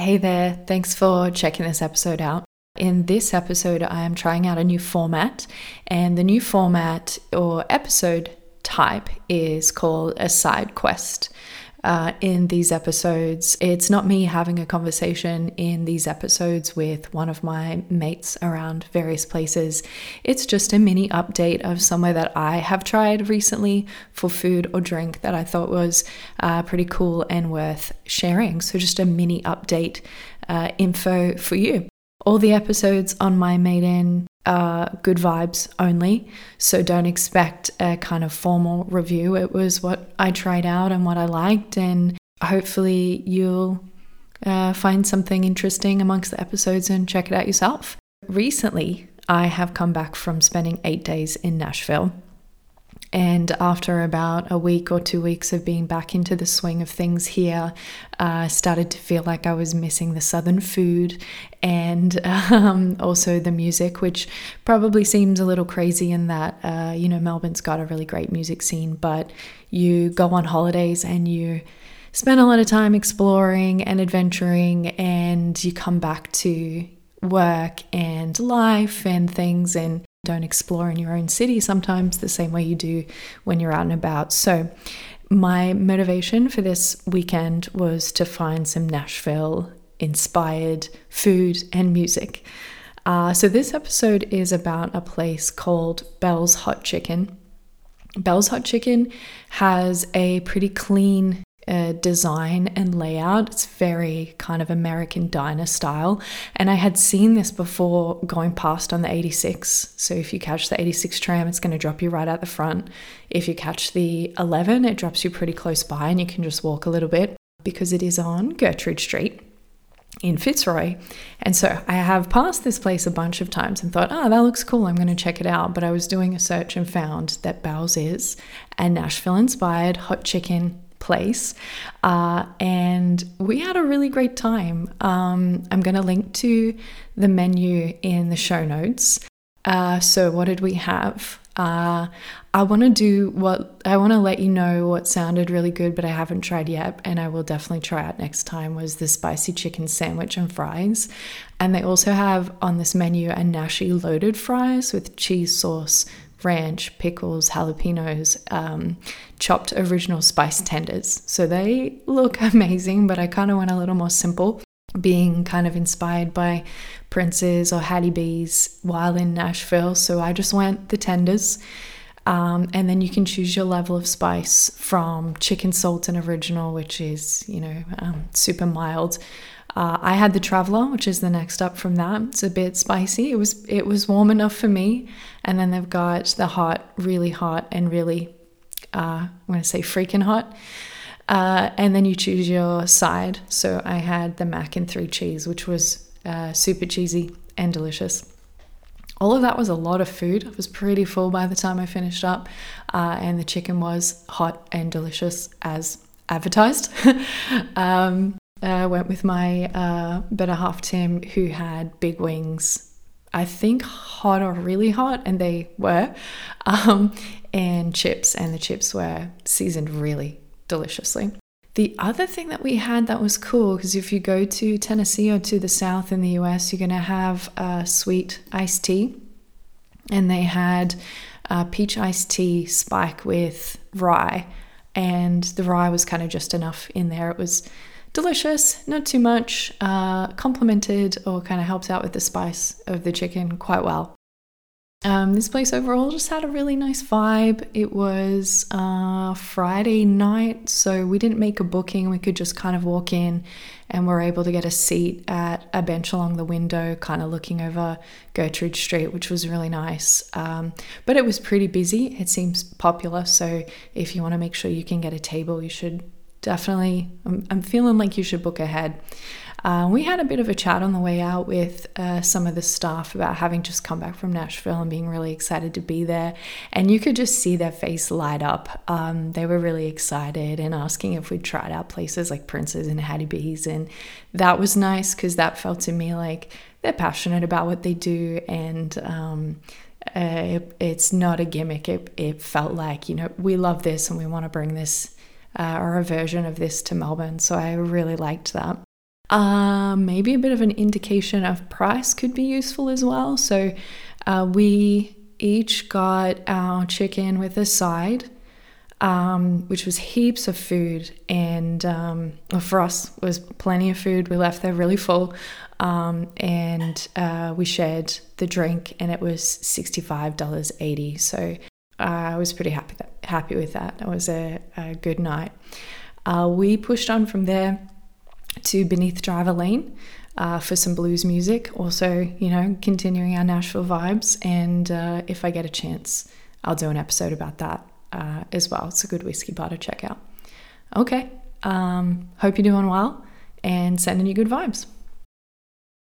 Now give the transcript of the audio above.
Hey there, thanks for checking this episode out. In this episode, I am trying out a new format, and the new format or episode type is called a side quest uh, in these episodes. It's not me having a conversation in these episodes with one of my mates around various places. It's just a mini update of somewhere that I have tried recently for food or drink that I thought was uh, pretty cool and worth sharing. So, just a mini update uh, info for you. All the episodes on my Made In uh, good vibes only. So don't expect a kind of formal review. It was what I tried out and what I liked, and hopefully you'll uh, find something interesting amongst the episodes and check it out yourself. Recently, I have come back from spending eight days in Nashville. And after about a week or two weeks of being back into the swing of things here, I uh, started to feel like I was missing the southern food and um, also the music, which probably seems a little crazy in that, uh, you know, Melbourne's got a really great music scene, but you go on holidays and you spend a lot of time exploring and adventuring, and you come back to work and life and things and don't explore in your own city sometimes the same way you do when you're out and about. So, my motivation for this weekend was to find some Nashville inspired food and music. Uh, so, this episode is about a place called Belles Hot Chicken. Belles Hot Chicken has a pretty clean uh, design and layout. It's very kind of American diner style. And I had seen this before going past on the 86. So if you catch the 86 tram, it's going to drop you right out the front. If you catch the 11, it drops you pretty close by and you can just walk a little bit because it is on Gertrude Street in Fitzroy. And so I have passed this place a bunch of times and thought, oh, that looks cool. I'm going to check it out. But I was doing a search and found that Belles is a Nashville inspired hot chicken place. Uh, and we had a really great time. Um, I'm going to link to the menu in the show notes. Uh, so, what did we have? Uh, I want to do what I want to let you know what sounded really good, but I haven't tried yet, and I will definitely try out next time. Was the spicy chicken sandwich and fries, and they also have on this menu a nashi loaded fries with cheese sauce, ranch, pickles, jalapenos, um, chopped original spice tenders. So they look amazing, but I kind of went a little more simple, being kind of inspired by Prince's or Hattie B's while in Nashville. So I just went the tenders. Um, and then you can choose your level of spice from chicken salt and original, which is, you know, um, super mild, uh, I had the Traveler, which is the next up from that. It's a bit spicy. It was it was warm enough for me. And then they've got the hot, really hot, and really, uh, I'm going to say freaking hot. Uh, and then you choose your side. So I had the mac and three cheese, which was uh, super cheesy and delicious. All of that was a lot of food. I was pretty full by the time I finished up, uh, and the chicken was hot and delicious as advertised. um, uh, went with my uh, better half Tim, who had big wings. I think hot or really hot, and they were, um, and chips, and the chips were seasoned really deliciously. The other thing that we had that was cool, because if you go to Tennessee or to the south in the US, you're going to have a sweet iced tea, and they had a peach iced tea spike with rye, and the rye was kind of just enough in there. It was delicious, not too much, uh, complemented or kind of helps out with the spice of the chicken quite well. Um, this place overall just had a really nice vibe. It was uh, Friday night, so we didn't make a booking. We could just kind of walk in and we're able to get a seat at a bench along the window, kind of looking over Gertrude Street, which was really nice. Um, but it was pretty busy. It seems popular, so if you want to make sure you can get a table, you should definitely, I'm, I'm feeling like you should book ahead. Uh, we had a bit of a chat on the way out with uh, some of the staff about having just come back from Nashville and being really excited to be there. And you could just see their face light up. Um, they were really excited and asking if we'd tried out places like Prince's and Hattie B's. And that was nice because that felt to me like they're passionate about what they do. And um, uh, it, it's not a gimmick. It, it felt like, you know, we love this and we want to bring this uh, or a version of this to Melbourne. So I really liked that. Uh, maybe a bit of an indication of price could be useful as well. So uh, we each got our chicken with a side, um, which was heaps of food, and um, for us was plenty of food. We left there really full, um, and uh, we shared the drink, and it was sixty five dollars eighty. So I was pretty happy that, happy with that. It was a, a good night. Uh, we pushed on from there to Beneath Driver Lane. Uh, for some blues music. Also, you know, continuing our Nashville vibes. And uh, if I get a chance, I'll do an episode about that uh, as well. It's a good whiskey bar to check out. Okay, um, hope you're doing well and sending you good vibes.